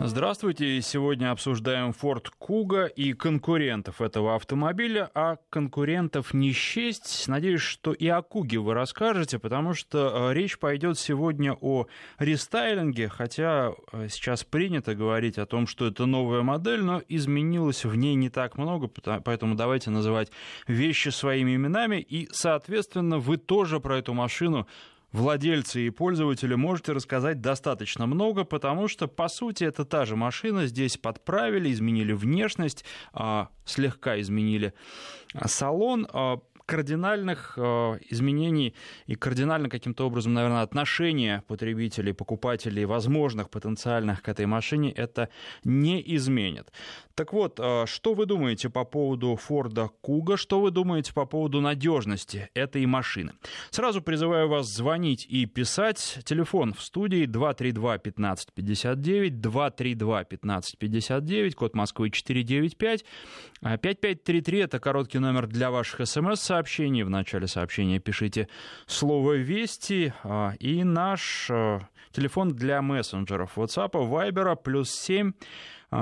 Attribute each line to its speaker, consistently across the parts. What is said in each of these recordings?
Speaker 1: Здравствуйте. Сегодня обсуждаем Ford Kuga и конкурентов этого автомобиля. А конкурентов не счесть. Надеюсь, что и о Куге вы расскажете, потому что э, речь пойдет сегодня о рестайлинге, хотя э, сейчас принято говорить о том, что это новая модель, но изменилось в ней не так много, поэтому давайте называть вещи своими именами. И, соответственно, вы тоже про эту машину владельцы и пользователи можете рассказать достаточно много, потому что, по сути, это та же машина. Здесь подправили, изменили внешность, а, слегка изменили салон а, кардинальных э, изменений и кардинально каким-то образом, наверное, отношения потребителей, покупателей, возможных потенциальных к этой машине это не изменит. Так вот, э, что вы думаете по поводу Форда Куга, что вы думаете по поводу надежности этой машины? Сразу призываю вас звонить и писать. Телефон в студии 232 1559, 232 1559, код Москвы 495. 5533 это короткий номер для ваших смс-сообщений. В начале сообщения пишите слово «Вести» а, и наш э, телефон для мессенджеров WhatsApp, Viber, плюс 7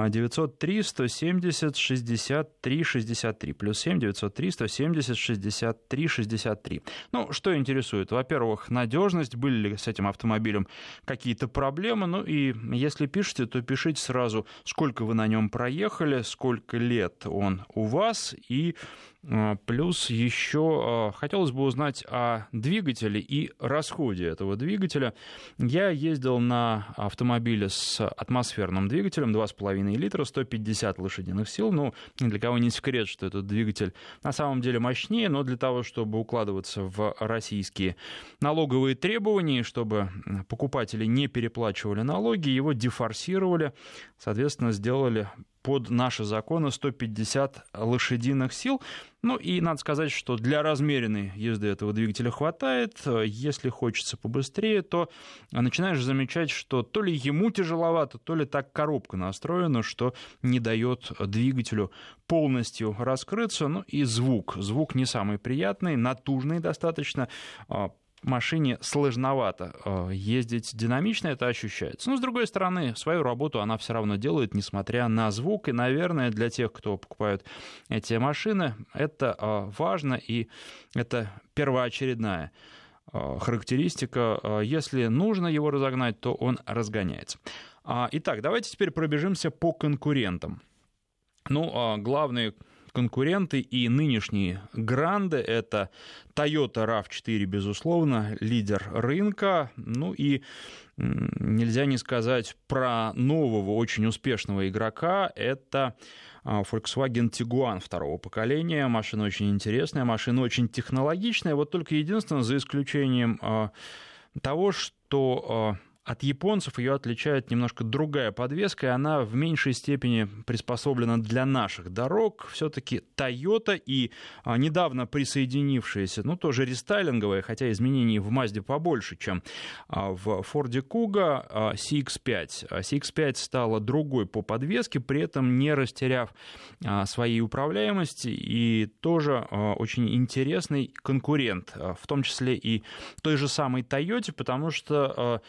Speaker 1: 903 170 63 63. Плюс 7 903 170 63 63. Ну, что интересует? Во-первых, надежность. Были ли с этим автомобилем какие-то проблемы? Ну и если пишете, то пишите сразу, сколько вы на нем проехали, сколько лет он у вас и а, плюс еще а, хотелось бы узнать о двигателе и расходе этого двигателя. Я ездил на автомобиле с атмосферным двигателем 2,5 литра, 150 лошадиных сил. Ну, ни для кого не секрет, что этот двигатель на самом деле мощнее, но для того, чтобы укладываться в российские налоговые требования, чтобы покупатели не переплачивали налоги, его дефорсировали, соответственно, сделали под наши законы 150 лошадиных сил. Ну и надо сказать, что для размеренной езды этого двигателя хватает. Если хочется побыстрее, то начинаешь замечать, что то ли ему тяжеловато, то ли так коробка настроена, что не дает двигателю полностью раскрыться. Ну и звук. Звук не самый приятный, натужный достаточно машине сложновато э, ездить динамично, это ощущается. Но, с другой стороны, свою работу она все равно делает, несмотря на звук. И, наверное, для тех, кто покупает эти машины, это э, важно, и это первоочередная э, характеристика. Если нужно его разогнать, то он разгоняется. А, итак, давайте теперь пробежимся по конкурентам. Ну, главные конкуренты и нынешние гранды. Это Toyota RAV4, безусловно, лидер рынка. Ну и нельзя не сказать про нового, очень успешного игрока. Это а, Volkswagen Tiguan второго поколения. Машина очень интересная, машина очень технологичная. Вот только единственное, за исключением а, того, что а, от японцев ее отличает немножко другая подвеска, и она в меньшей степени приспособлена для наших дорог. Все-таки Toyota и а, недавно присоединившиеся, ну тоже рестайлинговые, хотя изменений в Mazda побольше, чем а, в Ford Kuga, CX-5. CX-5 стала другой по подвеске, при этом не растеряв а, своей управляемости, и тоже очень интересный конкурент, в том числе и той же самой Toyota, потому что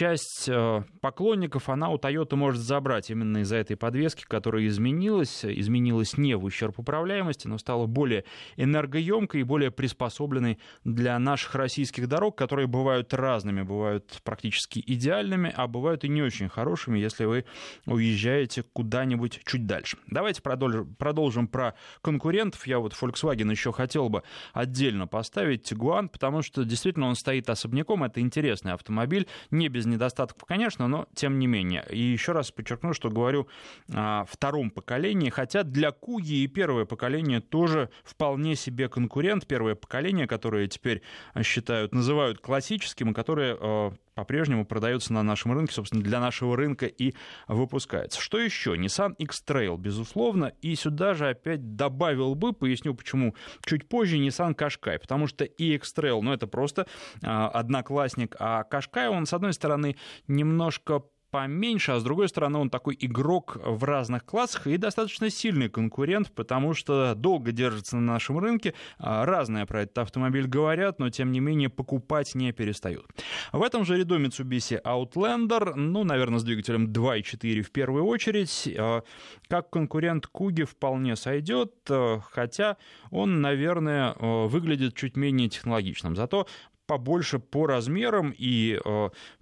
Speaker 1: часть э, поклонников она у Toyota может забрать именно из-за этой подвески, которая изменилась. Изменилась не в ущерб управляемости, но стала более энергоемкой и более приспособленной для наших российских дорог, которые бывают разными, бывают практически идеальными, а бывают и не очень хорошими, если вы уезжаете куда-нибудь чуть дальше. Давайте продолжим, продолжим про конкурентов. Я вот Volkswagen еще хотел бы отдельно поставить Tiguan, потому что действительно он стоит особняком. Это интересный автомобиль, не без недостатков, конечно, но тем не менее. И еще раз подчеркну, что говорю о втором поколении, хотя для Куги и первое поколение тоже вполне себе конкурент. Первое поколение, которое теперь считают, называют классическим, и которое э, по-прежнему продается на нашем рынке, собственно, для нашего рынка и выпускается. Что еще? Nissan X-Trail, безусловно, и сюда же опять добавил бы, поясню почему чуть позже, Nissan Qashqai, потому что и X-Trail, ну, это просто а, одноклассник, а Qashqai, он, с одной стороны, немножко поменьше, а с другой стороны он такой игрок в разных классах и достаточно сильный конкурент, потому что долго держится на нашем рынке. А, разное про этот автомобиль говорят, но тем не менее покупать не перестают. В этом же ряду Mitsubishi Outlander, ну, наверное, с двигателем 2.4 в первую очередь. А, как конкурент Куги вполне сойдет, а, хотя он, наверное, выглядит чуть менее технологичным. Зато побольше по размерам и,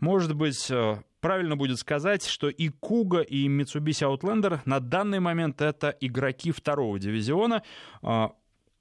Speaker 1: может быть, правильно будет сказать, что и Куга, и Mitsubishi Outlander на данный момент это игроки второго дивизиона. А,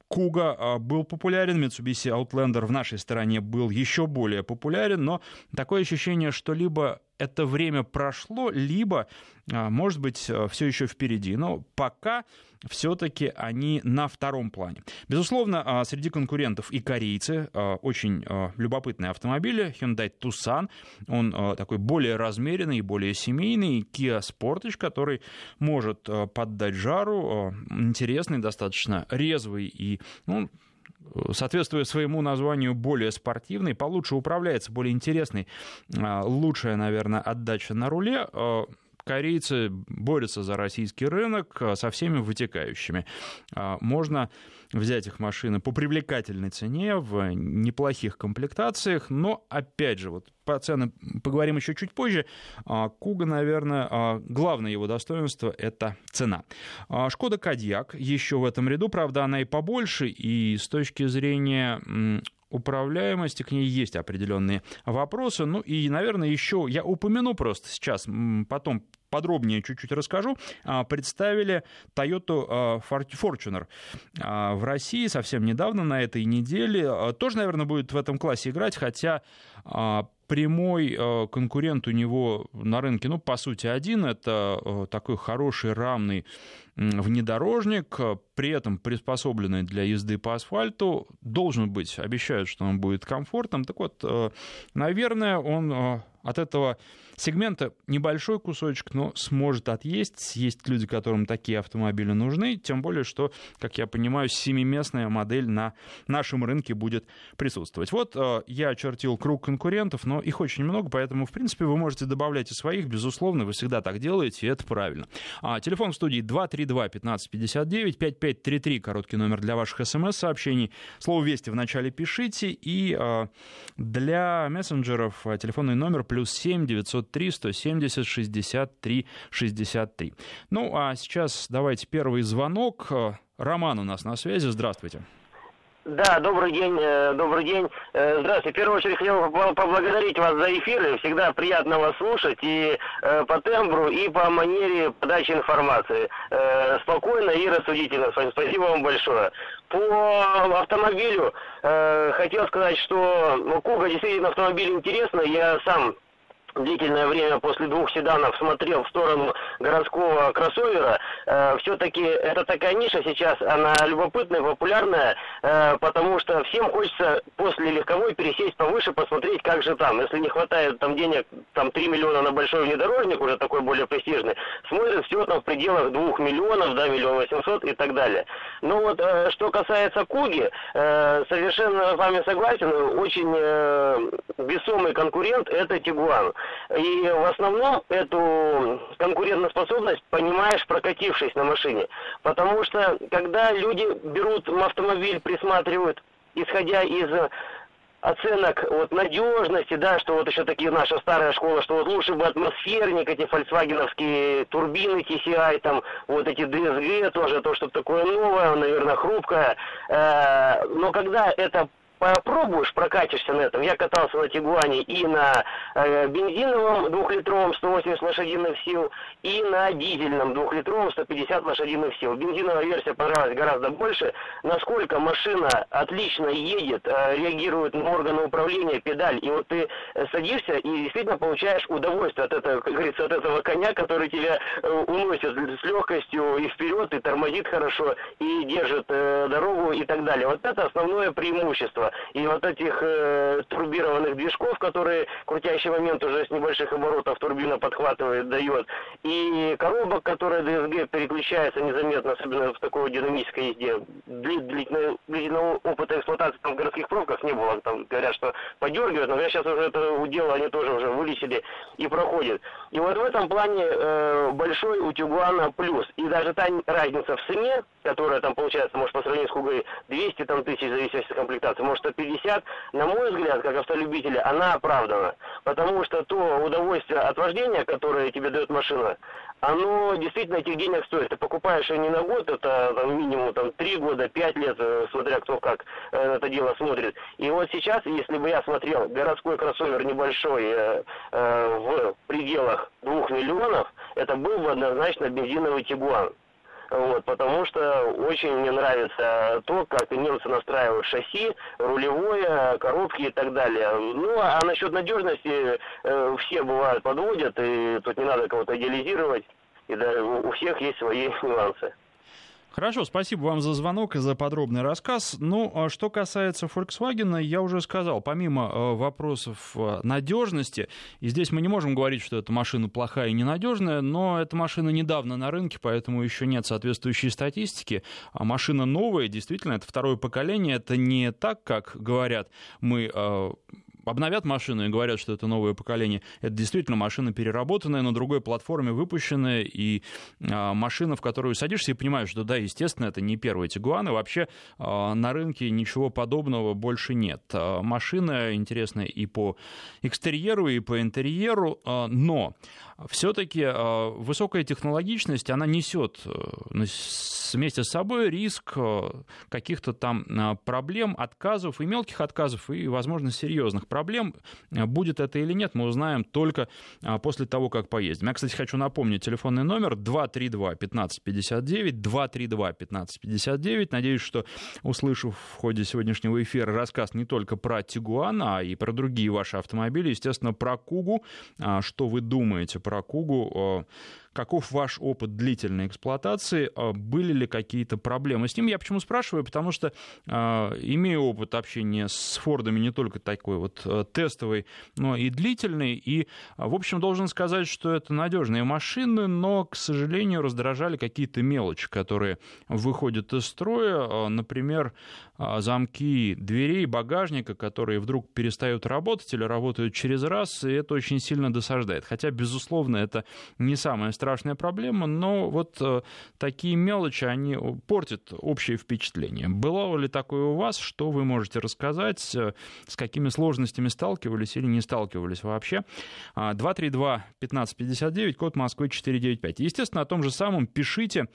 Speaker 1: Куга а, был популярен, Mitsubishi Outlander в нашей стране был еще более популярен, но такое ощущение, что либо это время прошло, либо, а, может быть, а, все еще впереди. Но пока все-таки они на втором плане. Безусловно, а, среди конкурентов и корейцы. Очень любопытные автомобили. Hyundai Tucson, он такой более размеренный, более семейный. Kia Sportage, который может поддать жару. Интересный, достаточно резвый и ну, соответствуя своему названию, более спортивный, получше управляется, более интересный, а, лучшая, наверное, отдача на руле. А, корейцы борются за российский рынок а, со всеми вытекающими. Можно взять их машины по привлекательной цене, в неплохих комплектациях, но, опять же, вот по ценам поговорим еще чуть позже. А, Куга, наверное, а, главное его достоинство — это цена. А, Шкода Кадьяк еще в этом ряду, правда, она и побольше, и с точки зрения управляемости, к ней есть определенные вопросы. Ну и, наверное, еще я упомяну просто сейчас, потом подробнее чуть-чуть расскажу, а, представили Toyota а, Fortuner а, в России совсем недавно, на этой неделе. Тоже, наверное, будет в этом классе играть, хотя прямой конкурент у него на рынке, ну, по сути, один. Это такой хороший рамный внедорожник, при этом приспособленный для езды по асфальту. Должен быть, обещают, что он будет комфортным. Так вот, наверное, он от этого сегмента небольшой кусочек, но сможет отъесть. Есть люди, которым такие автомобили нужны, тем более, что, как я понимаю, семиместная модель на нашем рынке будет присутствовать. Вот э, я очертил круг конкурентов, но их очень много, поэтому, в принципе, вы можете добавлять и своих, безусловно, вы всегда так делаете, и это правильно. А, телефон в студии 232-1559, 5533, короткий номер для ваших смс-сообщений. Слово «Вести» вначале пишите, и э, для мессенджеров э, телефонный номер плюс 7 900 903 170 63 63. Ну, а сейчас давайте первый звонок. Роман у нас на связи. Здравствуйте.
Speaker 2: Да, добрый день, э, добрый день. Э, здравствуйте. В первую очередь хотел поблагодарить вас за эфиры. Всегда приятно вас слушать и э, по тембру, и по манере подачи информации. Спокойно и рассудительно. Спасибо вам большое. По автомобилю хотел сказать, что ну, Куга действительно автомобиль интересный. Я сам длительное время после двух седанов смотрел в сторону городского кроссовера, э, все-таки это такая ниша сейчас, она любопытная, популярная, э, потому что всем хочется после легковой пересесть повыше, посмотреть, как же там. Если не хватает там денег, там 3 миллиона на большой внедорожник, уже такой более престижный, смотрят все там в пределах 2 миллионов, да, миллион восемьсот и так далее. Но вот э, что касается Куги, э, совершенно с вами согласен, очень э, весомый конкурент это Тигуан. И в основном эту конкурентоспособность понимаешь, прокатившись на машине. Потому что когда люди берут автомобиль, присматривают, исходя из оценок вот надежности, да, что вот еще такие наша старая школа, что вот лучше бы атмосферник, эти фольксвагеновские турбины TCI, там вот эти DSG тоже, то, что такое новое, наверное, хрупкое. Э, но когда это попробуешь, прокатишься на этом. Я катался на Тигуане и на э, бензиновом двухлитровом 180 лошадиных сил, и на дизельном двухлитровом 150 лошадиных сил. Бензиновая версия понравилась гораздо больше. Насколько машина отлично едет, э, реагирует на органы управления, педаль, и вот ты садишься и действительно получаешь удовольствие от этого, как говорится, от этого коня, который тебя э, уносит с легкостью и вперед, и тормозит хорошо, и держит э, дорогу и так далее. Вот это основное преимущество. Этого. И вот этих э, турбированных движков, которые крутящий момент уже с небольших оборотов турбина подхватывает, дает. И коробок, которые ДСГ переключается незаметно, особенно в такой динамической езде. Длительного, опыта эксплуатации там в городских пробках не было. Там говорят, что подергивают, но сейчас уже это удел они тоже уже вылечили и проходят. И вот в этом плане э, большой у Тигуана плюс. И даже та разница в цене, которая там получается, может, по сравнению с Хугой 200 там, тысяч, в зависимости от комплектации, может, 150, на мой взгляд, как автолюбителя, она оправдана. Потому что то удовольствие от вождения, которое тебе дает машина, оно действительно этих денег стоит. Ты покупаешь ее не на год, это там, минимум там, 3 года, 5 лет, э, смотря кто как э, это дело смотрит. И вот сейчас, если бы я смотрел городской кроссовер небольшой э, э, в пределах 2 миллионов, это был бы однозначно бензиновый Тигуан. Вот, потому что очень мне нравится то, как немцы настраивают шасси, рулевое, коробки и так далее. Ну, а насчет надежности э, все бывают подводят, и тут не надо кого-то идеализировать, и да, у всех есть свои нюансы.
Speaker 1: Хорошо, спасибо вам за звонок и за подробный рассказ. Ну, а что касается Volkswagen, я уже сказал, помимо э, вопросов э, надежности, и здесь мы не можем говорить, что эта машина плохая и ненадежная, но эта машина недавно на рынке, поэтому еще нет соответствующей статистики. А машина новая, действительно, это второе поколение, это не так, как говорят мы э, обновят машину и говорят, что это новое поколение, это действительно машина переработанная, на другой платформе выпущенная, и а, машина, в которую садишься и понимаешь, что да, естественно, это не первый Тигуан, и вообще а, на рынке ничего подобного больше нет. А, машина интересная и по экстерьеру, и по интерьеру, но все-таки высокая технологичность, она несет э, вместе с собой риск э, каких-то там проблем, отказов, и мелких отказов, и, возможно, серьезных проблем. Будет это или нет, мы узнаем только а, после того, как поездим. Я, кстати, хочу напомнить телефонный номер 232-1559, 232-1559. Надеюсь, что, услышав в ходе сегодняшнего эфира рассказ не только про Тигуана, а и про другие ваши автомобили, естественно, про Кугу, что вы думаете про Кугу. Каков ваш опыт длительной эксплуатации? Были ли какие-то проблемы с ним? Я почему спрашиваю? Потому что, имею опыт общения с Фордами не только такой вот тестовый, но и длительный. И, в общем, должен сказать, что это надежные машины, но, к сожалению, раздражали какие-то мелочи, которые выходят из строя. Например, замки дверей, багажника, которые вдруг перестают работать или работают через раз, и это очень сильно досаждает. Хотя, безусловно, это не самая страшная проблема, но вот э, такие мелочи, они портят общее впечатление. Было ли такое у вас? Что вы можете рассказать? Э, с какими сложностями сталкивались или не сталкивались вообще? 232-1559, код Москвы 495. Естественно, о том же самом пишите.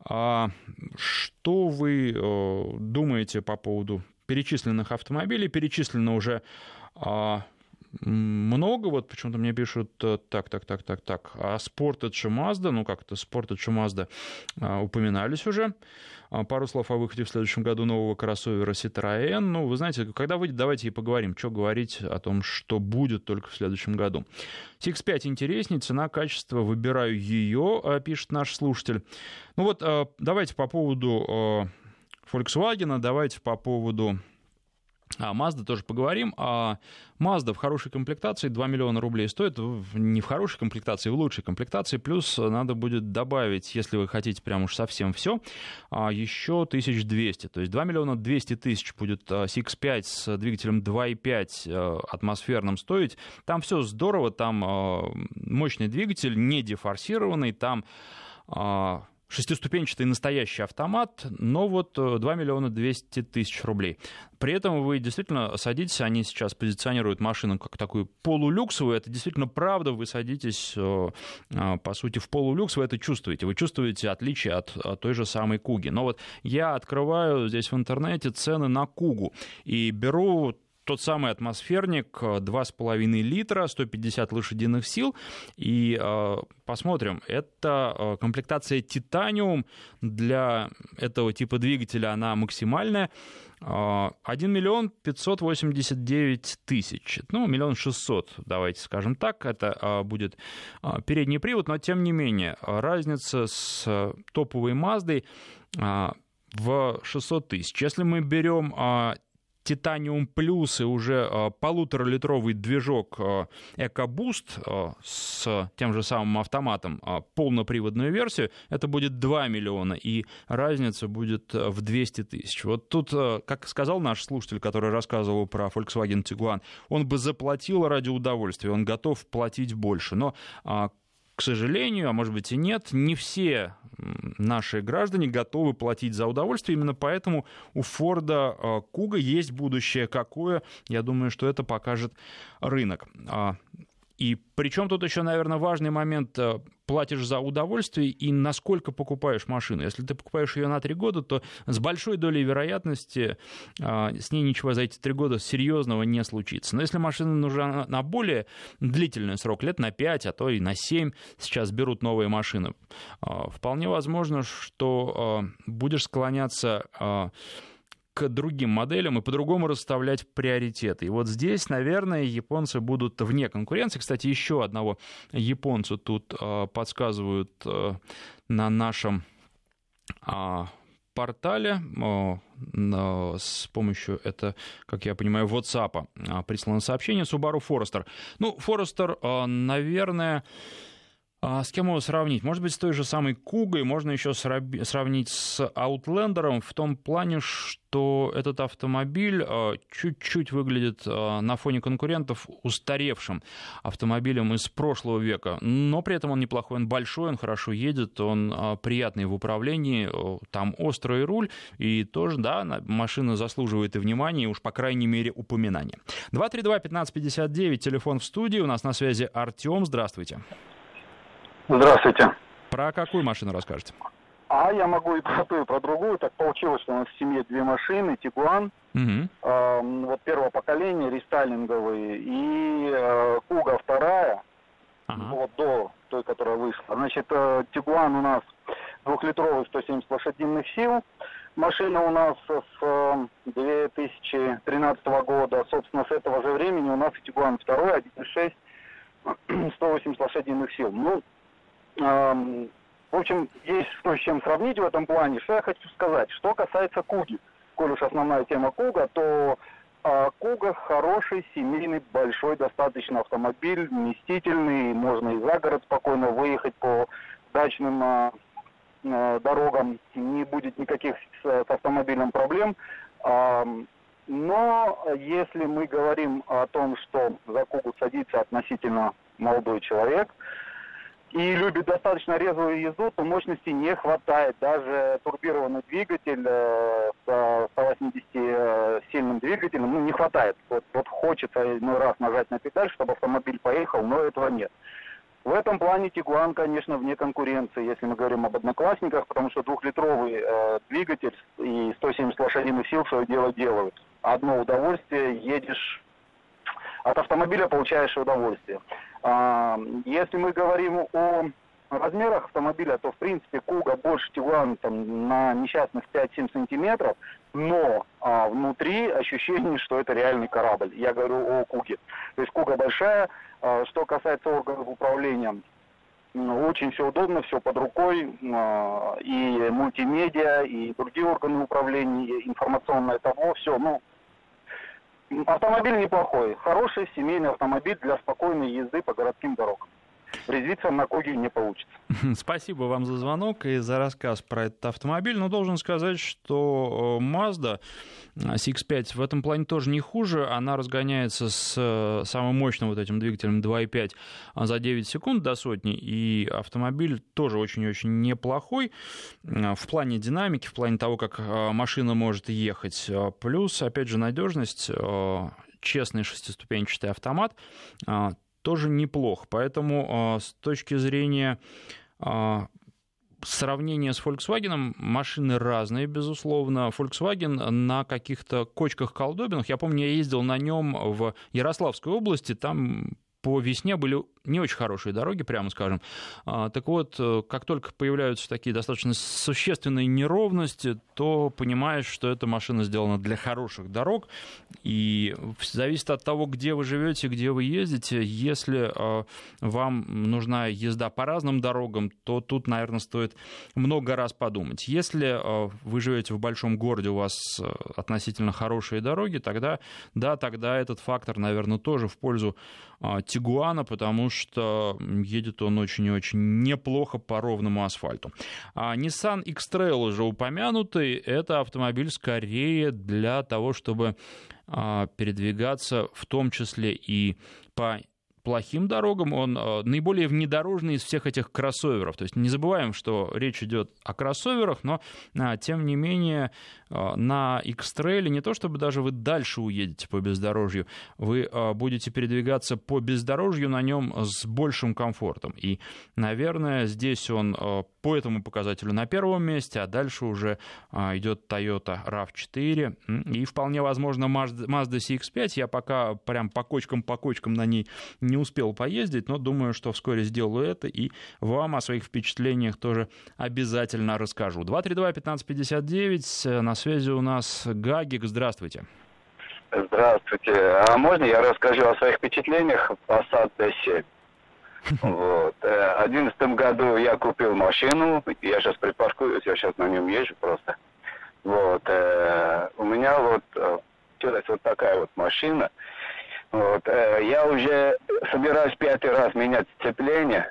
Speaker 1: А, что вы э, думаете по поводу перечисленных автомобилей? Перечислено уже а, много, вот почему-то мне пишут, э, так, так, так, так, так, а Sportage Mazda, ну как-то Sportage Mazda а, упоминались уже. А, пару слов о выходе в следующем году нового кроссовера Citroën. Ну, вы знаете, когда выйдет, давайте и поговорим, что говорить о том, что будет только в следующем году. CX-5 интереснее, цена, качество, выбираю ее, а, пишет наш слушатель. Ну вот, давайте по поводу Volkswagen, давайте по поводу а Mazda тоже поговорим. А Mazda в хорошей комплектации 2 миллиона рублей стоит. Не в хорошей комплектации, в лучшей комплектации. Плюс надо будет добавить, если вы хотите прям уж совсем все, а, еще 1200. То есть 2 миллиона 200 тысяч будет CX-5 а, с двигателем 2.5 а, атмосферным стоить. Там все здорово, там мощный двигатель, не дефорсированный, там шестиступенчатый настоящий автомат, но вот 2 э, миллиона 200 тысяч рублей. При этом вы действительно садитесь, они сейчас позиционируют машину как такую полулюксовую, это действительно правда, вы садитесь, э, э, по сути, в полулюкс, вы это чувствуете, вы чувствуете отличие от, от той же самой Куги. Но вот я открываю здесь в интернете цены на Кугу и беру тот самый атмосферник 2,5 литра, 150 лошадиных сил. И э, посмотрим, это э, комплектация титаниум для этого типа двигателя, она максимальная. 1 миллион 589 тысяч, ну, миллион шестьсот, давайте скажем так, это будет передний привод, но тем не менее, разница с топовой Маздой в 600 тысяч. Если мы берем Titanium Plus и уже э, полуторалитровый движок э, EcoBoost э, с тем же самым автоматом, полноприводную версию, это будет 2 миллиона, и разница будет в 200 тысяч. Вот тут, как сказал наш слушатель, который рассказывал про Volkswagen Tiguan, он бы заплатил ради удовольствия, он готов платить больше, но э, к сожалению, а может быть и нет, не все наши граждане готовы платить за удовольствие. Именно поэтому у Форда а, Куга есть будущее. Какое? Я думаю, что это покажет рынок. И причем тут еще, наверное, важный момент, э, платишь за удовольствие и насколько покупаешь машину. Если ты покупаешь ее на три года, то с большой долей вероятности а, с ней ничего за эти три года серьезного не случится. Но если машина нужна на более длительный срок, лет на 5, а то и на 7, сейчас берут новые машины, а, вполне возможно, что а, будешь склоняться к другим моделям и по-другому расставлять приоритеты. И вот здесь, наверное, японцы будут вне конкуренции. Кстати, еще одного японца тут э, подсказывают э, на нашем э, портале с помощью, это, как я понимаю, WhatsApp прислано сообщение Subaru Forester. Ну, Forester, наверное, с кем его сравнить? Может быть, с той же самой Кугой, можно еще сравнить с Outlander в том плане, что этот автомобиль а, чуть-чуть выглядит а, на фоне конкурентов устаревшим автомобилем из прошлого века, но при этом он неплохой, он большой, он хорошо едет, он приятный в управлении, там острый руль, и тоже, да, машина заслуживает и внимания, и уж по крайней мере упоминания. 232-1559, телефон в студии, у нас на связи Артем, здравствуйте.
Speaker 3: Здравствуйте.
Speaker 1: Про какую машину расскажете?
Speaker 3: А я могу и про ту, и про другую. Так получилось, что у нас в семье две машины, Тигуан, угу. э, вот первого поколения, рестайлинговые, и э, Куга вторая, ага. вот до той, которая вышла. Значит, э, Тигуан у нас двухлитровый 170 лошадиных сил. Машина у нас с 2013 года, собственно, с этого же времени у нас и Тигуан второй, 1.6, 180 лошадиных сил. Ну, в общем, есть что с чем сравнить в этом плане. Что я хочу сказать? Что касается Куги, коль уж основная тема Куга, то а, Куга хороший, семейный, большой достаточно автомобиль, вместительный, можно и за город спокойно выехать по дачным а, а, дорогам, не будет никаких с, с автомобилем проблем. А, но если мы говорим о том, что за Кугу садится относительно молодой человек, и любит достаточно резвую езду, то мощности не хватает. Даже турбированный двигатель э, с 180-сильным двигателем ну, не хватает. Вот, вот хочется иной раз нажать на педаль, чтобы автомобиль поехал, но этого нет. В этом плане Тигуан, конечно, вне конкуренции, если мы говорим об одноклассниках, потому что двухлитровый э, двигатель и 170 лошадиных сил свое дело делают. Одно удовольствие, едешь от автомобиля получаешь удовольствие. А, если мы говорим о размерах автомобиля, то в принципе Куга больше Тигуан там, на несчастных 5-7 сантиметров, но а, внутри ощущение, что это реальный корабль. Я говорю о Куге. То есть Куга большая. А, что касается органов управления, очень все удобно, все под рукой, а, и мультимедиа, и другие органы управления, информационное табло, все, ну, Автомобиль неплохой. Хороший семейный автомобиль для спокойной езды по городским дорогам. Резвиться на Коге не получится.
Speaker 1: Спасибо вам за звонок и за рассказ про этот автомобиль. Но должен сказать, что э, Mazda CX-5 в этом плане тоже не хуже. Она разгоняется с э, самым мощным вот этим двигателем 2.5 за 9 секунд до сотни. И автомобиль тоже очень-очень неплохой э, в плане динамики, в плане того, как машина может ехать. Плюс, опять же, надежность честный шестиступенчатый автомат тоже неплох. Поэтому а, с точки зрения а, сравнения с Volkswagen машины разные, безусловно. Volkswagen на каких-то кочках-колдобинах, я помню, я ездил на нем в Ярославской области, там по весне были не очень хорошие дороги, прямо скажем. А, так вот, э, как только появляются такие достаточно существенные неровности, то понимаешь, что эта машина сделана для хороших дорог. И зависит от того, где вы живете, где вы ездите. Если а, вам нужна езда по разным дорогам, то тут, наверное, стоит много раз подумать. Если а, вы живете в большом городе, у вас э, относительно хорошие дороги, тогда, да, тогда этот фактор, наверное, тоже в пользу Тигуана, потому что едет он очень и очень неплохо по ровному асфальту. А Nissan X-Trail уже упомянутый, это автомобиль скорее для того, чтобы а, передвигаться в том числе и по плохим дорогам, он э, наиболее внедорожный из всех этих кроссоверов. То есть не забываем, что речь идет о кроссоверах, но а, тем не менее на X-Trail не то чтобы даже вы дальше уедете по бездорожью, вы э, будете передвигаться по бездорожью на нем с большим комфортом. И, наверное, здесь он по этому показателю на первом месте, а дальше уже идет Toyota RAV4 и вполне возможно Mazda CX-5. Я пока прям по кочкам, по кочкам на ней не успел поездить, но думаю, что вскоре сделаю это и вам о своих впечатлениях тоже обязательно расскажу. 232-1559, на связи у нас Гагик, здравствуйте.
Speaker 4: Здравствуйте. А можно я расскажу о своих впечатлениях Passat B7? Вот. Э, в одиннадцатом году я купил машину, я сейчас припаркуюсь, я сейчас на нем езжу просто. Вот. Э, у меня вот получилась э, вот такая вот машина. Вот. Я уже собираюсь пятый раз менять сцепление.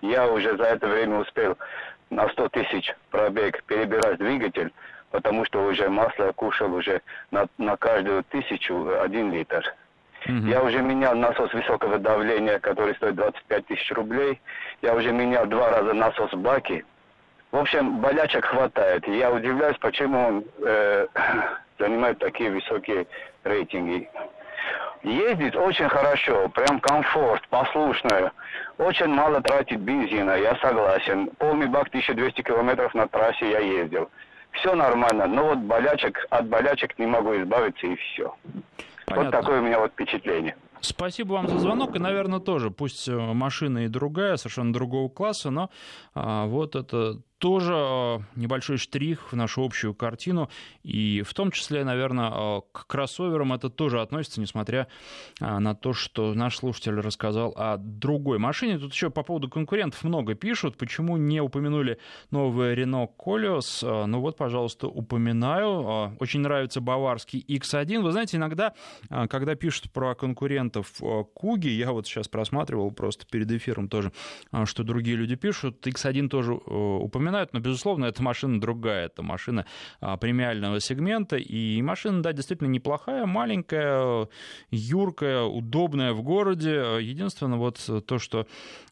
Speaker 4: Я уже за это время успел на 100 тысяч пробег перебирать двигатель, потому что уже масло кушал уже на, на каждую тысячу один литр. Mm-hmm. Я уже менял насос высокого давления, который стоит 25 тысяч рублей. Я уже менял два раза насос в баке. В общем, болячек хватает. Я удивляюсь, почему он э, занимает такие высокие рейтинги. Ездит очень хорошо, прям комфорт, послушная. Очень мало тратит бензина, я согласен. Полный бак 1200 километров на трассе я ездил. Все нормально, но вот болячек, от болячек не могу избавиться и все. Понятно. Вот такое у меня вот впечатление.
Speaker 1: Спасибо вам за звонок. И, наверное, тоже, пусть э, машина и другая, совершенно другого класса, но а, вот это тоже э, небольшой штрих в нашу общую картину. И в том числе, наверное, э, к кроссоверам это тоже относится, несмотря э, на то, что наш слушатель рассказал о другой машине. Тут еще по поводу конкурентов много пишут. Почему не упомянули новый Renault Koleos? Ну вот, пожалуйста, упоминаю. Очень нравится баварский X1. Вы знаете, иногда, когда пишут про конкурентов Куги, я вот сейчас просматривал просто перед эфиром тоже, что другие люди пишут, X1 тоже упоминаю напоминают, но, безусловно, эта машина другая, это машина а, премиального сегмента, и машина, да, действительно неплохая, маленькая, юркая, удобная в городе. Единственное, вот то, что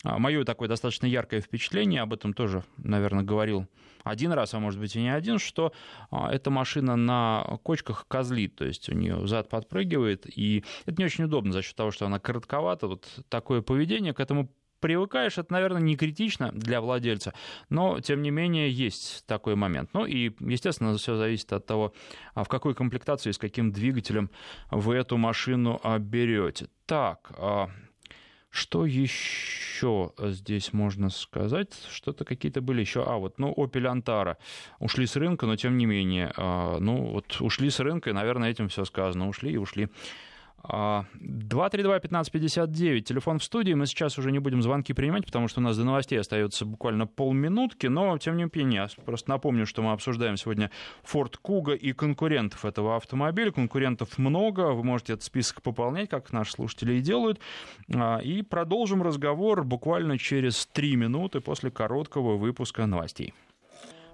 Speaker 1: а, мое такое достаточно яркое впечатление, об этом тоже, наверное, говорил один раз, а может быть и не один, что а, эта машина на кочках козлит, то есть у нее зад подпрыгивает, и это не очень удобно за счет того, что она коротковата. Вот такое поведение к этому привыкаешь, это, наверное, не критично для владельца, но, тем не менее, есть такой момент. Ну и, естественно, все зависит от того, а в какой комплектации, с каким двигателем вы эту машину берете. Так, а что еще здесь можно сказать? Что-то какие-то были еще. А, вот, ну, Opel Antara. Ушли с рынка, но тем не менее. А, ну, вот ушли с рынка, и, наверное, этим все сказано. Ушли и ушли. 232-1559, телефон в студии. Мы сейчас уже не будем звонки принимать, потому что у нас до новостей остается буквально полминутки, но тем не менее, я просто напомню, что мы обсуждаем сегодня Ford Kuga и конкурентов этого автомобиля. Конкурентов много, вы можете этот список пополнять, как наши слушатели и делают. А, и продолжим разговор буквально через три минуты после короткого выпуска новостей.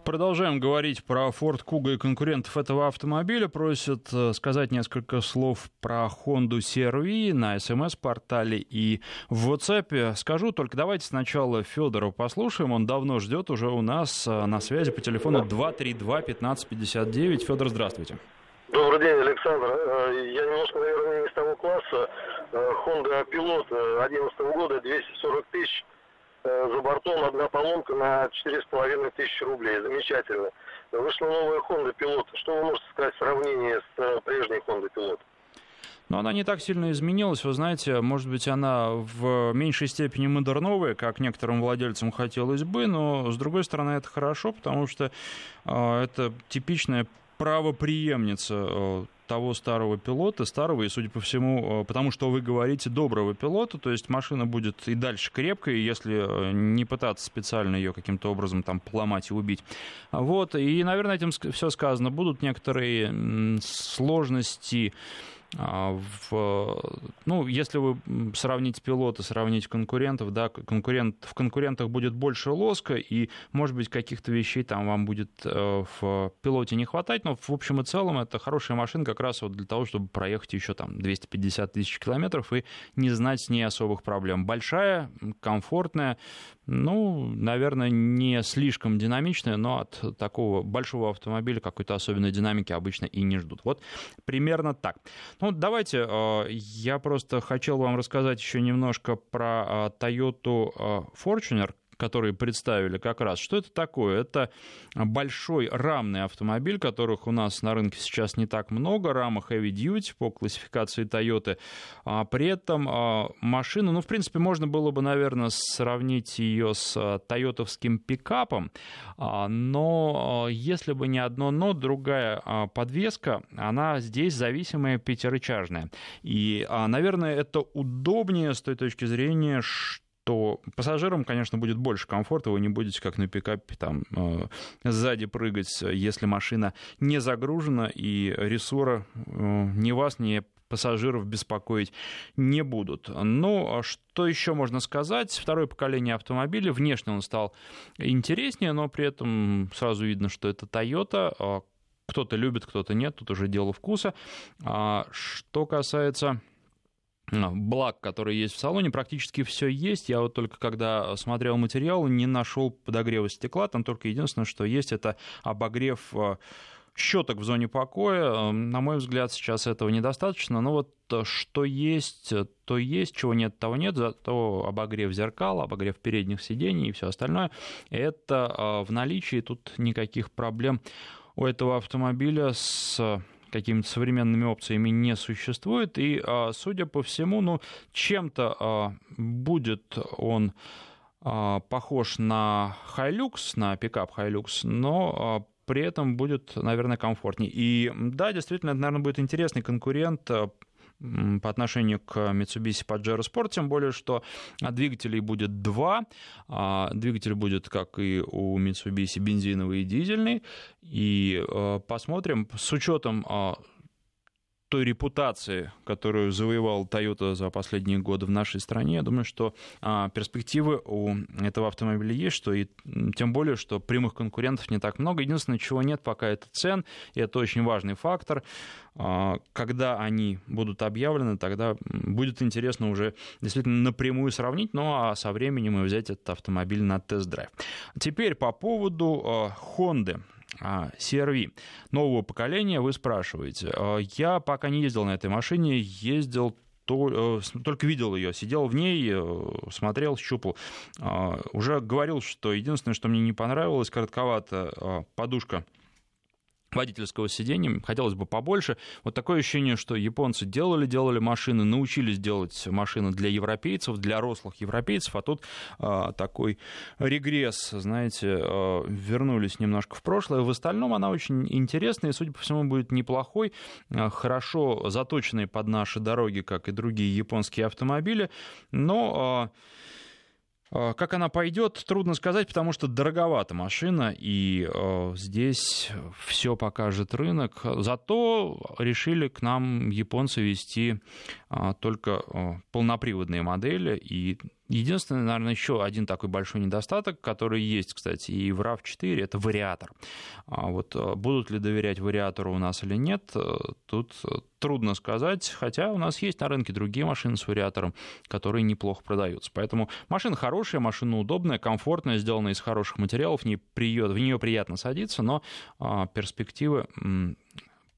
Speaker 1: Продолжаем говорить про Ford Kuga и конкурентов этого автомобиля. Просят э, сказать несколько слов про Honda CR-V на смс-портале и в WhatsApp. Скажу, только давайте сначала Федора послушаем. Он давно ждет уже у нас э, на связи по телефону 232-1559. Федор, здравствуйте.
Speaker 5: Добрый день, Александр. Э, я немножко, наверное, не из того класса. Honda Pilot 2011 года, 240 тысяч за бортом одна поломка на 4,5 тысячи рублей. Замечательно. Вышла новая Honda Pilot. Что вы можете сказать в сравнении с э, прежней Honda Pilot?
Speaker 1: Но она не так сильно изменилась. Вы знаете, может быть, она в меньшей степени модерновая, как некоторым владельцам хотелось бы, но, с другой стороны, это хорошо, потому что э, это типичная правоприемница э, того старого пилота, старого и, судя по всему, э, потому что вы говорите, доброго пилота, то есть машина будет и дальше крепкой, если э, не пытаться специально ее каким-то образом там поломать и убить. Вот, и, наверное, этим все сказано. Будут некоторые сложности в, ну, если вы сравните пилота, сравните конкурентов, да, конкурент, в конкурентах будет больше лоска, и, может быть, каких-то вещей там вам будет э, в пилоте не хватать, но в общем и целом это хорошая машина как раз вот для того, чтобы проехать еще там 250 тысяч километров и не знать с ней особых проблем. Большая, комфортная, ну, наверное, не слишком динамичная, но от такого большого автомобиля какой-то особенной динамики обычно и не ждут. Вот примерно так. Ну, давайте, э, я просто хотел вам рассказать еще немножко про э, Toyota э, Fortuner, которые представили как раз. Что это такое? Это большой рамный автомобиль, которых у нас на рынке сейчас не так много, рама Heavy Duty по классификации Toyota. А при этом а, машина, ну, в принципе, можно было бы, наверное, сравнить ее с а, тойотовским пикапом, а, но если бы не одно но, другая подвеска, она здесь зависимая пятирычажная. И, наверное, это удобнее с той точки зрения, что то пассажирам, конечно, будет больше комфорта, вы не будете, как на пикапе, там, э, сзади прыгать, если машина не загружена, и рессора э, ни вас, ни пассажиров беспокоить не будут. Ну, а что еще можно сказать? Второе поколение автомобиля. Внешне он стал интереснее, но при этом сразу видно, что это Toyota. А кто-то любит, кто-то нет. Тут уже дело вкуса. А что касается благ, которые есть в салоне, практически все есть. Я вот только когда смотрел материал, не нашел подогрева стекла. Там только единственное, что есть, это обогрев э, щеток в зоне покоя. На мой взгляд, сейчас этого недостаточно. Но вот э, что есть, то есть, чего нет, того нет. Зато обогрев зеркал, обогрев передних сидений и все остальное. Это э, в наличии. Тут никаких проблем у этого автомобиля с какими-то современными опциями не существует. И, а, судя по всему, ну, чем-то а, будет он а, похож на Hilux, на пикап Hilux, но при этом будет, наверное, комфортнее. И да, действительно, это, наверное, будет интересный конкурент по отношению к Mitsubishi Pajero Sport, тем более, что двигателей будет два. А, двигатель будет, как и у Mitsubishi, бензиновый и дизельный. И э, посмотрим, с учетом а, той репутации, которую завоевал Toyota за последние годы в нашей стране, я думаю, что а, перспективы у этого автомобиля есть, что и тем более, что прямых конкурентов не так много. Единственное, чего нет пока, это цен, и это очень важный фактор. А, когда они будут объявлены, тогда будет интересно уже действительно напрямую сравнить, ну а со временем и взять этот автомобиль на тест-драйв. Теперь по поводу а, Honda. CRV нового поколения, вы спрашиваете. А, я пока не ездил на этой машине, ездил э, только видел ее, сидел в ней, э, смотрел, щупал. А, уже говорил, что единственное, что мне не понравилось, коротковато а, подушка водительского сидения, хотелось бы побольше. Вот такое ощущение, что японцы делали-делали машины, научились делать машины для европейцев, для рослых европейцев, а тут а, такой регресс, знаете, а, вернулись немножко в прошлое. В остальном она очень интересная и, судя по всему, будет неплохой, а, хорошо заточенной под наши дороги, как и другие японские автомобили, но... А, как она пойдет, трудно сказать, потому что дороговата машина, и э, здесь все покажет рынок. Зато решили к нам японцы вести э, только э, полноприводные модели, и Единственный, наверное, еще один такой большой недостаток, который есть, кстати, и в RAV4, это вариатор. А вот э, будут ли доверять вариатору у нас или нет, э, тут э, трудно сказать, хотя у нас есть на рынке другие машины с вариатором, которые неплохо продаются. Поэтому машина хорошая, машина удобная, комфортная, сделана из хороших материалов, в, нее приятно садиться, но а, перспективы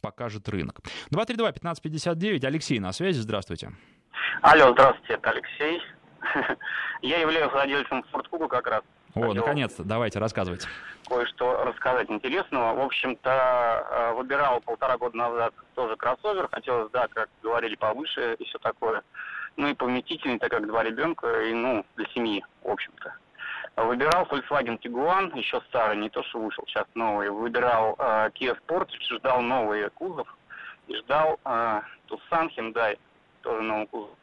Speaker 1: покажет рынок. 232-1559, Алексей на связи, здравствуйте.
Speaker 6: Алло, здравствуйте, это Алексей. Я являюсь владельцем Kuga как раз.
Speaker 1: О, наконец-то, давайте, рассказывайте.
Speaker 6: Кое-что рассказать интересного. В общем-то, э, выбирал полтора года назад тоже кроссовер. Хотелось, да, как говорили, повыше и все такое. Ну и повместительный, так как два ребенка, и, ну, для семьи, в общем-то. Выбирал Volkswagen Tiguan, еще старый, не то, что вышел, сейчас новый. Выбирал э, Kia Sportage, ждал новый кузов. И ждал э, Tucson Hyundai, тоже новый кузов.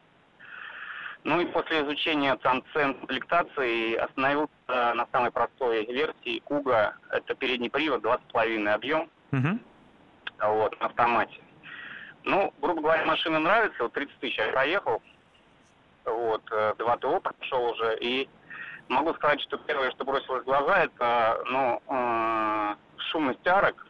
Speaker 6: Ну и после изучения там цен комплектации остановился на самой простой версии Куга. Это передний привод, 2,5 объем. Угу. Вот, на автомате. Ну, грубо говоря, машина нравится. Вот 30 тысяч я проехал. Вот, 2 э, ТО прошел уже. И могу сказать, что первое, что бросилось в глаза, это, ну, э, шумность арок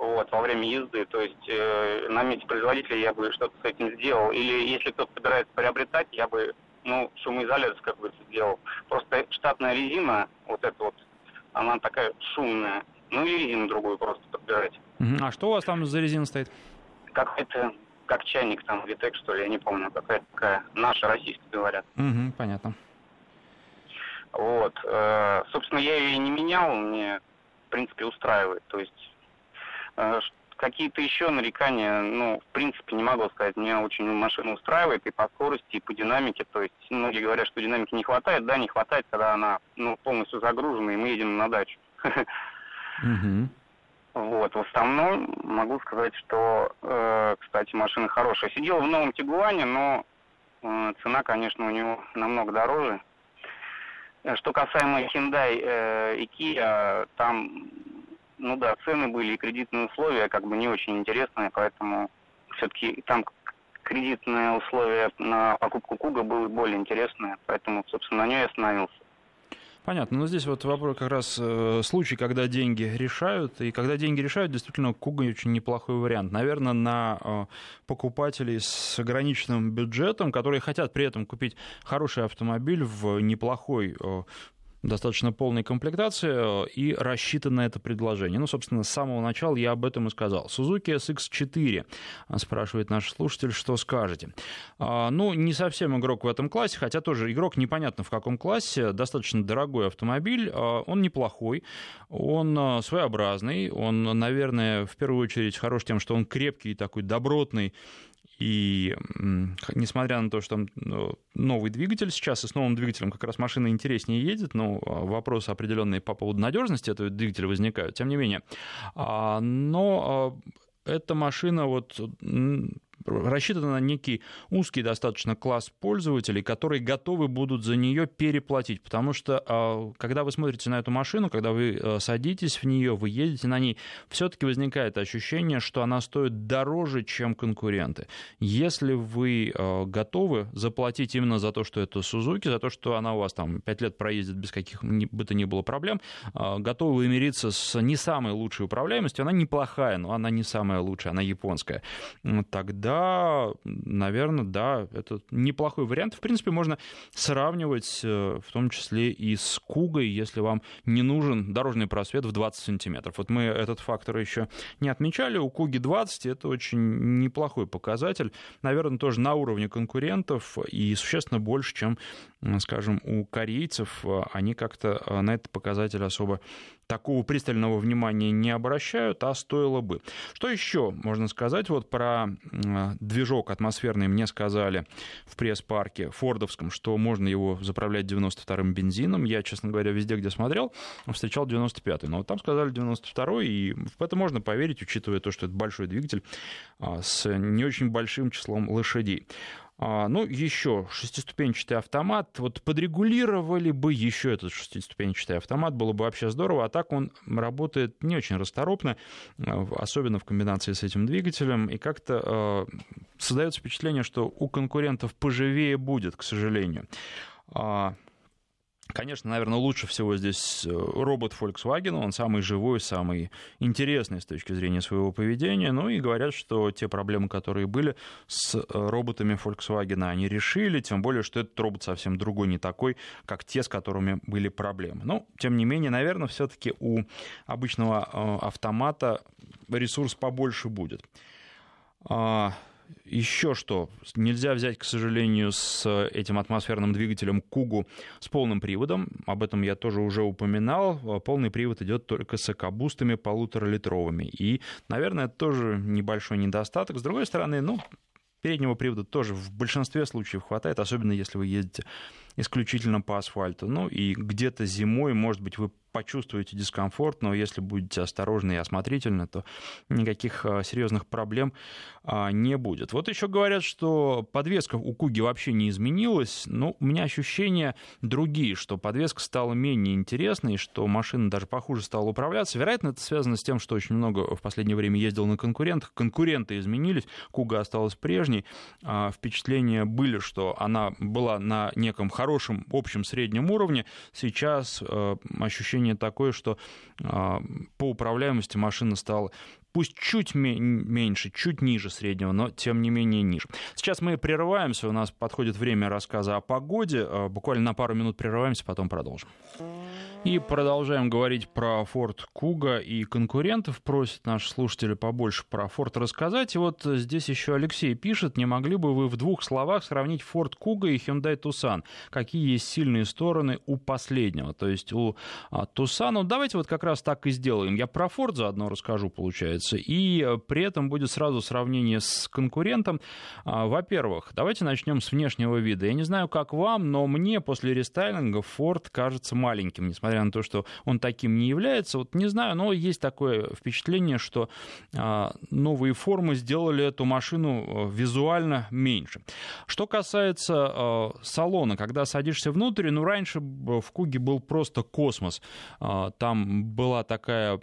Speaker 6: вот, во время езды. То есть э, на месте производителя я бы что-то с этим сделал. Или если кто-то собирается приобретать, я бы ну, шумоизоляцию как бы сделал. Просто штатная резина, вот эта вот, она такая шумная. Ну и резину другую просто подбирать.
Speaker 1: А что у вас там за резина стоит?
Speaker 6: Какая-то, как чайник там, Витек, что ли, я не помню, какая-то такая, наша, российская, говорят.
Speaker 1: Угу, понятно.
Speaker 6: Вот. Э, собственно, я ее и не менял, мне, в принципе, устраивает. То есть какие-то еще нарекания, ну, в принципе, не могу сказать. Меня очень машина устраивает и по скорости, и по динамике. То есть многие говорят, что динамики не хватает. Да, не хватает, когда она ну, полностью загружена, и мы едем на дачу. Вот, в основном могу сказать, что, э, кстати, машина хорошая. Сидел в новом Тигуане, но э, цена, конечно, у него намного дороже. Что касаемо Hyundai э, и Kia, там ну да, цены были и кредитные условия как бы не очень интересные, поэтому все-таки там кредитные условия на покупку Куга были более интересные, поэтому, собственно, на ней остановился.
Speaker 1: Понятно. Но здесь вот вопрос как раз э, случай, когда деньги решают. И когда деньги решают, действительно, Куга очень неплохой вариант. Наверное, на э, покупателей с ограниченным бюджетом, которые хотят при этом купить хороший автомобиль в неплохой э, достаточно полной комплектации э, и рассчитан на это предложение. Ну, собственно, с самого начала я об этом и сказал. Suzuki SX4, э, спрашивает наш слушатель, что скажете. А, ну, не совсем игрок в этом классе, хотя тоже игрок непонятно в каком классе, достаточно дорогой автомобиль, а, он неплохой, он э, своеобразный, он, наверное, в первую очередь хорош тем, что он крепкий, такой добротный, и несмотря на то, что там ну, новый двигатель сейчас, и с новым двигателем как раз машина интереснее едет, но а, вопросы определенные по поводу надежности этого двигателя возникают, тем не менее. А, но а, эта машина вот рассчитана на некий узкий достаточно класс пользователей, которые готовы будут за нее переплатить. Потому что, а, когда вы смотрите на эту машину, когда вы э, садитесь в нее, вы едете на ней, все-таки возникает ощущение, что она стоит дороже, чем конкуренты. Если вы э, готовы заплатить именно за то, что это Сузуки, за то, что она у вас там 5 лет проездит без каких бы то ни было проблем, э, готовы мириться с не самой лучшей управляемостью, она неплохая, но она не самая лучшая, она японская, тогда тогда, наверное, да, это неплохой вариант. В принципе, можно сравнивать э, в том числе и с Кугой, если вам не нужен дорожный просвет в 20 сантиметров. Вот мы этот фактор еще не отмечали. У Куги 20 это очень неплохой показатель. Наверное, тоже на уровне конкурентов и существенно больше, чем, скажем, у корейцев. Они как-то э, на этот показатель особо такого пристального внимания не обращают, а стоило бы. Что еще можно сказать? Вот про движок атмосферный мне сказали в пресс-парке фордовском, что можно его заправлять 92-м бензином. Я, честно говоря, везде, где смотрел, встречал 95-й. Но вот там сказали 92-й, и в это можно поверить, учитывая то, что это большой двигатель а, с не очень большим числом лошадей. А, ну, еще шестиступенчатый автомат. Вот подрегулировали бы еще этот шестиступенчатый автомат, было бы вообще здорово. А так он работает не очень расторопно, а, особенно в комбинации с этим двигателем. И как-то э, создается впечатление, что у конкурентов поживее будет, к сожалению. Конечно, наверное, лучше всего здесь э, робот Volkswagen, он самый живой, самый интересный с точки зрения своего поведения, ну и говорят, что те проблемы, которые были с э, роботами Volkswagen, они решили, тем более, что этот робот совсем другой, не такой, как те, с которыми были проблемы. Но, тем не менее, наверное, все-таки у обычного э, автомата ресурс побольше будет. Еще что, нельзя взять, к сожалению, с этим атмосферным двигателем Кугу с полным приводом. Об этом я тоже уже упоминал. Полный привод идет только с экобустами полуторалитровыми. И, наверное, это тоже небольшой недостаток. С другой стороны, ну, переднего привода тоже в большинстве случаев хватает, особенно если вы ездите исключительно по асфальту. Ну и где-то зимой, может быть, вы почувствуете дискомфорт, но если будете осторожны и осмотрительны, то никаких а, серьезных проблем а, не будет. Вот еще говорят, что подвеска у Куги вообще не изменилась. Ну, у меня ощущения другие, что подвеска стала менее интересной, что машина даже похуже стала управляться. Вероятно, это связано с тем, что очень много в последнее время ездил на конкурентах. Конкуренты изменились, Куга осталась прежней. А, впечатления были, что она была на неком хорошем общем среднем уровне. Сейчас ощущение ощущение такое, что а, по управляемости машина стала пусть чуть меньше, чуть ниже среднего, но тем не менее ниже. Сейчас мы прерываемся, у нас подходит время рассказа о погоде. А, буквально на пару минут прерываемся, потом продолжим. И продолжаем говорить про Ford Kuga и конкурентов. Просят наши слушатели побольше про Ford рассказать. И вот здесь еще Алексей пишет, не могли бы вы в двух словах сравнить Ford Kuga и Hyundai Tucson? Какие есть сильные стороны у последнего? То есть у а, Tucson, ну давайте вот как раз так и сделаем. Я про Ford заодно расскажу, получается. И э, при этом будет сразу сравнение с конкурентом. А, во-первых, давайте начнем с внешнего вида. Я не знаю, как вам, но мне после рестайлинга Ford кажется маленьким, несмотря на то, что он таким не является. Вот не знаю, но есть такое впечатление, что а, новые формы сделали эту машину э, визуально меньше. Что касается а, салона, когда садишься внутрь, ну, раньше в Куге был просто космос. А, там была такая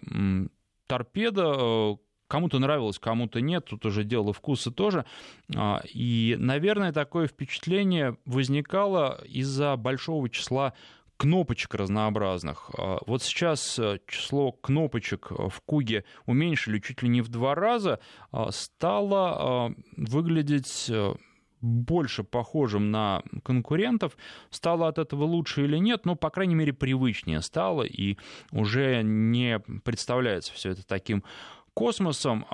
Speaker 1: торпеда, э, Кому-то нравилось, кому-то нет, тут уже дело вкуса тоже. И, наверное, такое впечатление возникало из-за большого числа кнопочек разнообразных. А, вот сейчас э, число кнопочек в Куге уменьшили чуть ли не в два раза, а, стало а, выглядеть э, больше похожим на конкурентов. Стало от этого лучше или нет, но, по крайней мере, привычнее стало, и уже не представляется все это таким космосом.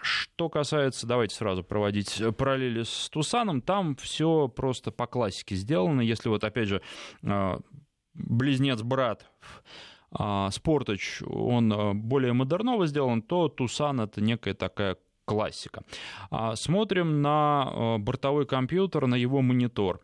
Speaker 1: Что касается, давайте сразу проводить параллели с Тусаном, там все просто по классике сделано. Если вот, опять же, близнец-брат а, Спортач, он а, более модерново сделан, то Тусан это некая такая классика. А, смотрим на бортовой компьютер, на его монитор.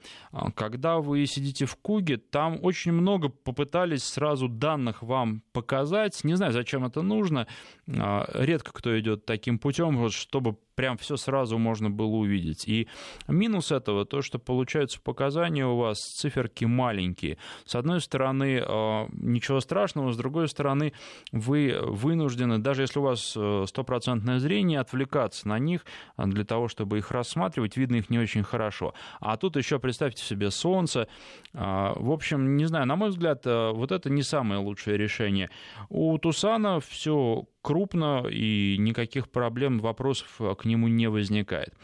Speaker 1: Когда вы сидите в Куге, там очень много попытались сразу данных вам показать. Не знаю, зачем это нужно. Редко кто идет таким путем, чтобы прям все сразу можно было увидеть. И минус этого то, что получаются показания у вас циферки маленькие. С одной стороны, э, ничего страшного, с другой стороны, вы вынуждены, даже если у вас э, стопроцентное зрение, отвлекаться на них для того, чтобы их рассматривать, видно их не очень хорошо. А тут еще представьте себе солнце. Э, в общем, не знаю, на мой взгляд, вот это не самое лучшее решение. У Тусана все крупно, и никаких проблем, вопросов к нему не возникает.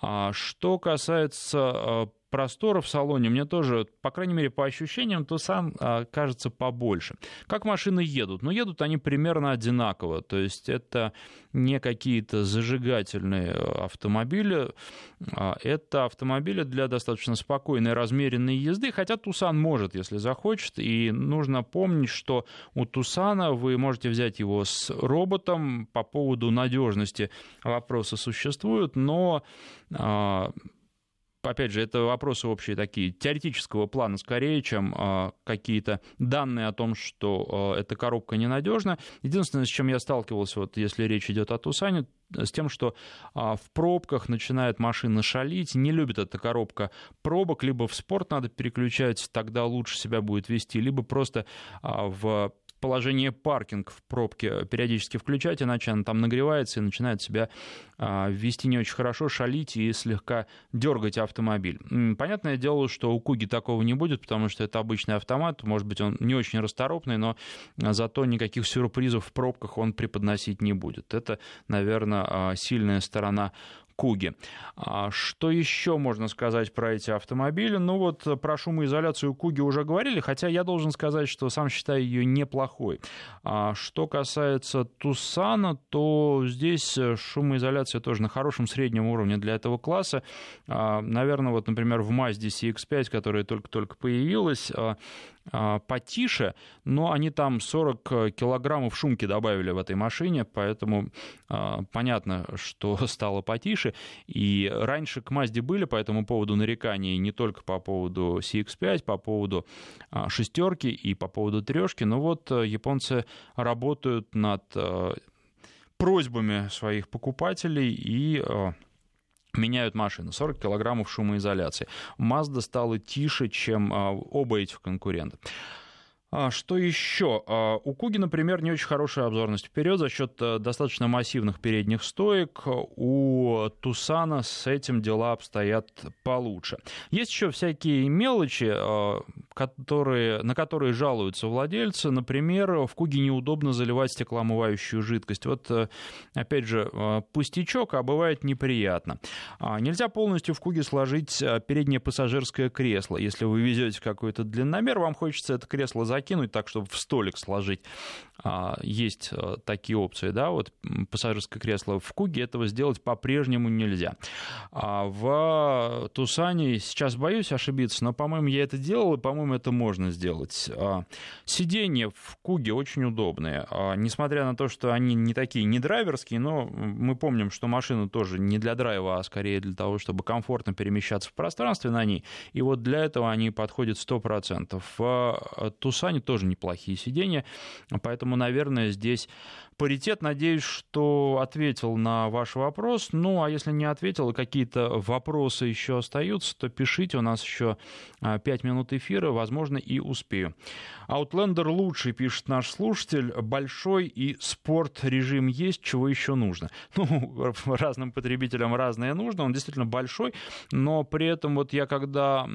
Speaker 1: А что касается а, простора в салоне мне тоже, по крайней мере, по ощущениям, Тусан а, кажется побольше. Как машины едут? Ну, едут они примерно одинаково, то есть это не какие-то зажигательные автомобили, а, это автомобили для достаточно спокойной, размеренной езды, хотя Тусан может, если захочет, и нужно помнить, что у Тусана вы можете взять его с роботом, по поводу надежности вопросы существуют, но а, опять же, это вопросы общие такие, теоретического плана скорее, чем э, какие-то данные о том, что э, эта коробка ненадежна. Единственное, с чем я сталкивался, вот если речь идет о Тусане, с тем, что а, в пробках начинает машина шалить, не любит эта коробка пробок, либо в спорт надо переключать, тогда лучше себя будет вести, либо просто а, в положение паркинг в пробке периодически включать, иначе она там нагревается и начинает себя а, вести не очень хорошо, шалить и слегка дергать автомобиль. Понятное дело, что у Куги такого не будет, потому что это обычный автомат, может быть, он не очень расторопный, но зато никаких сюрпризов в пробках он преподносить не будет. Это, наверное, а, сильная сторона Куги. А что еще можно сказать про эти автомобили? Ну вот про шумоизоляцию Куги уже говорили, хотя я должен сказать, что сам считаю ее неплохой. А что касается Тусана, то здесь шумоизоляция тоже на хорошем среднем уровне для этого класса. А, наверное, вот, например, в Mazda CX-5, которая только-только появилась, потише, но они там 40 килограммов шумки добавили в этой машине, поэтому а, понятно, что стало потише. И раньше к Mazda были по этому поводу нарекания не только по поводу CX-5, по поводу а, шестерки и по поводу трешки, но вот э, японцы работают над э, просьбами своих покупателей и э, меняют машины. 40 килограммов шумоизоляции. Mazda стала тише, чем а, оба этих конкурента. А что еще? А, у Куги, например, не очень хорошая обзорность вперед за счет э, достаточно массивных передних стоек. У Тусана с этим дела обстоят получше. Есть еще всякие мелочи, которые, на которые жалуются владельцы. Например, в Куге неудобно заливать стеклоомывающую жидкость. Вот, э, опять же, э, пустячок, а бывает неприятно. Нельзя полностью в Куге сложить переднее пассажирское кресло. Если вы везете какой-то длинномер, вам хочется это кресло закинуть так, чтобы в столик сложить. А, есть э, такие опции, да, вот пассажирское кресло в Куге этого сделать по-прежнему нельзя. А в Тусане сейчас боюсь ошибиться, но, по-моему, я это делал, и, по-моему, это можно сделать. А, сиденья в Куге очень удобные, несмотря на то, что они не такие, не драйверские, но мы помним, что машина тоже не для драйва, а скорее для того, чтобы комфортно перемещаться в пространстве на ней, и вот для этого они подходят 100%. В Тусане Казани тоже неплохие сиденья, поэтому, наверное, здесь паритет. Надеюсь, что ответил на ваш вопрос. Ну, а если не ответил, какие-то вопросы еще остаются, то пишите. У нас еще 5 а, минут эфира, возможно, и успею. Outlander лучший, пишет наш слушатель. Большой и спорт-режим есть, чего еще нужно? Ну, разным потребителям разное нужно. Он действительно большой, но при этом вот я когда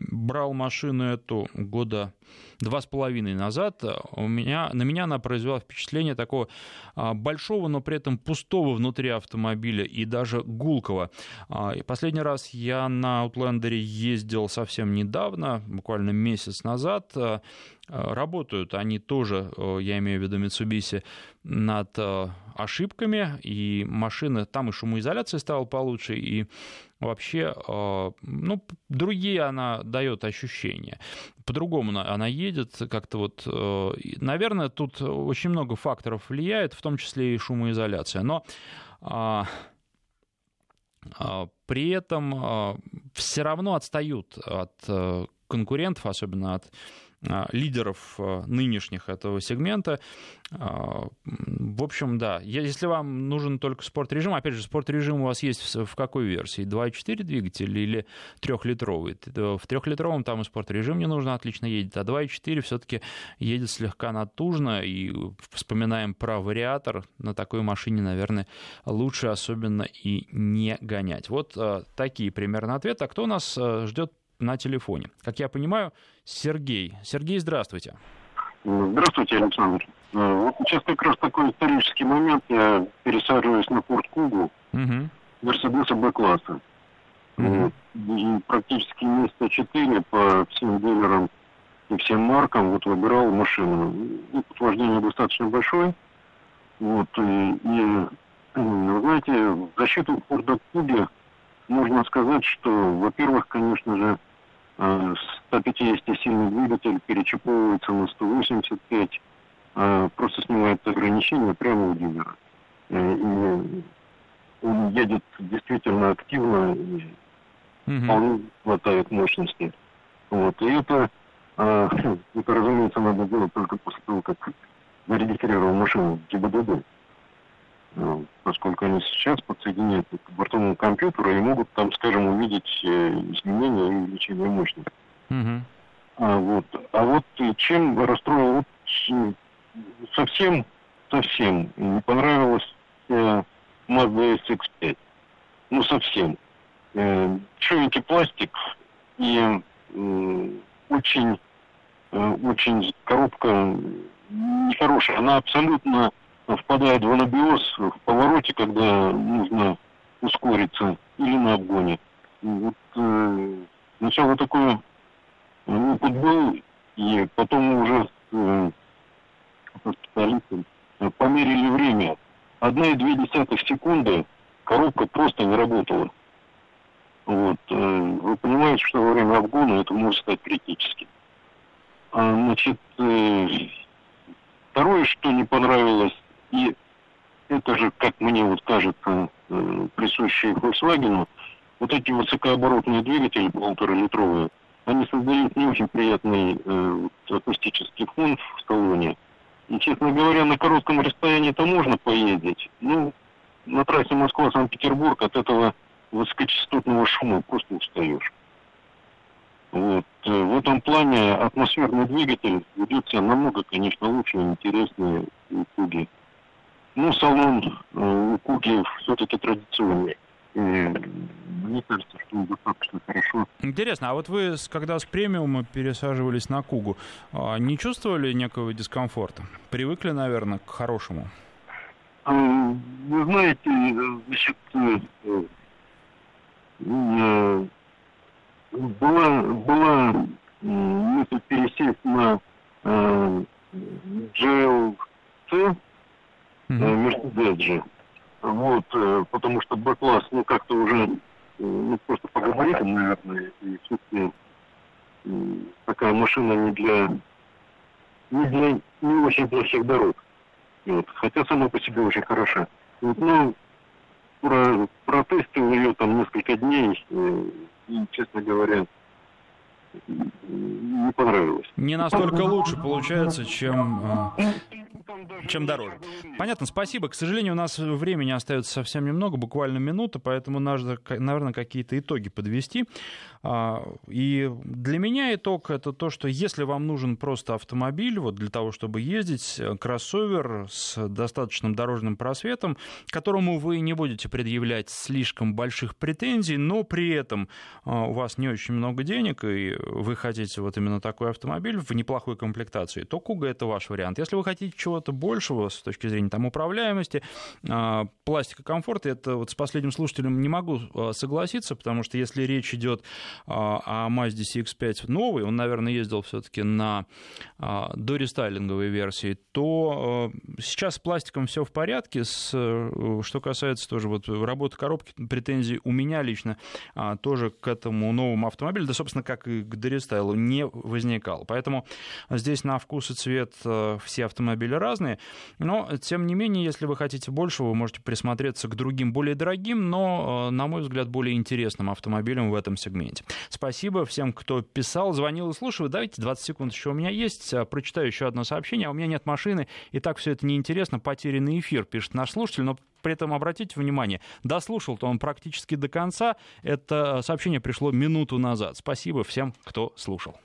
Speaker 1: брал машину эту года два с половиной назад, у меня, на меня она произвела впечатление такого а, большого, но при этом пустого внутри автомобиля и даже гулкого. А, последний раз я на Outlander ездил совсем недавно, буквально месяц назад. А, работают они тоже, я имею в виду Mitsubishi, над ошибками, и машина, там и шумоизоляция стала получше, и вообще, ну, другие она дает ощущения. По-другому она едет, как-то вот, э, наверное, тут очень много факторов влияет, в том числе и шумоизоляция. Но а, а, при этом а, все равно отстают от конкурентов, особенно от а, лидеров а, нынешних этого сегмента. А, в общем, да, если вам нужен только спорт-режим, опять же, спорт-режим у вас есть в какой версии? 2.4 двигатель или трехлитровый? В трехлитровом там и спорт-режим не нужно, отлично едет, а 2.4 все-таки едет слегка натужно, и вспоминаем про вариатор, на такой машине, наверное, лучше особенно и не гонять. Вот такие примерно ответы. А кто нас ждет на телефоне. Как я понимаю, Сергей. Сергей, здравствуйте.
Speaker 7: Здравствуйте, Александр. Э, вот сейчас как раз такой исторический момент. Я пересаживаюсь на Форд Кугу, угу. Мерседеса Б-класса. Угу. И практически месяца четыре по всем дилерам и всем маркам вот выбирал машину. Опыт вождения достаточно большой. Вот, и, и вы знаете, в защиту Форда Куги можно сказать, что, во-первых, конечно же, 150-сильный э, двигатель перечиповывается на 185, э, просто снимает ограничения прямо у дилера. Э, и он едет действительно активно, и угу. вполне хватает мощности. Вот. И это, это, разумеется, надо делать только после того, как зарегистрировал машину в ГИБДД. Ну, поскольку они сейчас подсоединяют к бортовому компьютеру и могут там, скажем, увидеть э, изменения и увеличение мощности. Угу. А, вот. а вот чем расстроил, вот, совсем, совсем не понравилось э, Mazda SX5. Ну, совсем. Э, пластик и э, очень, э, очень коробка нехорошая. Она абсолютно впадает в анабиоз в повороте, когда нужно ускориться или на обгоне. Вот, э, сначала такой опыт был, и потом уже э, специалистом померили время. Одна и две десятых секунды коробка просто не работала. Вот. Э, вы понимаете, что во время обгона это может стать критическим. А, значит, э, второе, что не понравилось, и это же, как мне вот кажется, э, присущие Volkswagen, вот эти высокооборотные двигатели полуторалитровые, они создают не очень приятный э, акустический фон в салоне. И, честно говоря, на коротком расстоянии это можно поездить. Ну, на трассе Москва-Санкт-Петербург от этого высокочастотного шума просто устаешь. Вот. Э, в этом плане атмосферный двигатель ведет себя намного, конечно, лучше и интереснее у Куги. Ну, салон э, у Куги все-таки традиционный. И мне кажется, что он достаточно хорошо.
Speaker 1: Интересно, а вот вы, когда с премиума пересаживались на Кугу, а, не чувствовали некого дискомфорта? Привыкли, наверное, к хорошему?
Speaker 7: А, вы знаете, значит, э, была, была мысль пересесть на э, GLC, mm-hmm. Mercedes же. Вот, э, потому что Б-класс, ну, как-то уже, э, ну, просто по габаритам, наверное, и все-таки э, такая машина не для, не для, не очень для всех дорог. Вот, хотя сама по себе очень хороша. Вот, ну, про, протестил ее там несколько дней, э, и, честно говоря, не понравилось.
Speaker 1: Не настолько лучше получается, чем, э, чем дороже. Понятно, спасибо. К сожалению, у нас времени остается совсем немного, буквально минута, поэтому надо, наверное, какие-то итоги подвести. А, и для меня итог это то, что если вам нужен просто автомобиль, вот для того, чтобы ездить, кроссовер с достаточным дорожным просветом, которому вы не будете предъявлять слишком больших претензий, но при этом а, у вас не очень много денег, и вы хотите вот именно такой автомобиль в неплохой комплектации, то Куга это ваш вариант. Если вы хотите чего-то большего с точки зрения там, управляемости, а, пластика комфорта, это вот с последним слушателем не могу согласиться, потому что если речь идет а, а Mazda CX-5 новый, он, наверное, ездил все-таки на а, дорестайлинговой версии, то а, сейчас с пластиком все в порядке. С, э, что касается тоже вот работы коробки, претензий у меня лично тоже к этому новому автомобилю, да, собственно, как и к дорестайлу, не возникало. Поэтому здесь на вкус и цвет э, все автомобили разные, но, тем не менее, если вы хотите больше, вы можете присмотреться к другим, более дорогим, но, э, на мой взгляд, более интересным автомобилям в этом сегменте. Спасибо всем, кто писал, звонил и слушал. Давайте 20 секунд еще у меня есть. А, прочитаю еще одно сообщение. А у меня нет машины, и так все это неинтересно. Потерянный эфир, пишет наш слушатель, но при этом обратите внимание, дослушал-то он практически до конца. Это сообщение пришло минуту назад. Спасибо всем, кто слушал.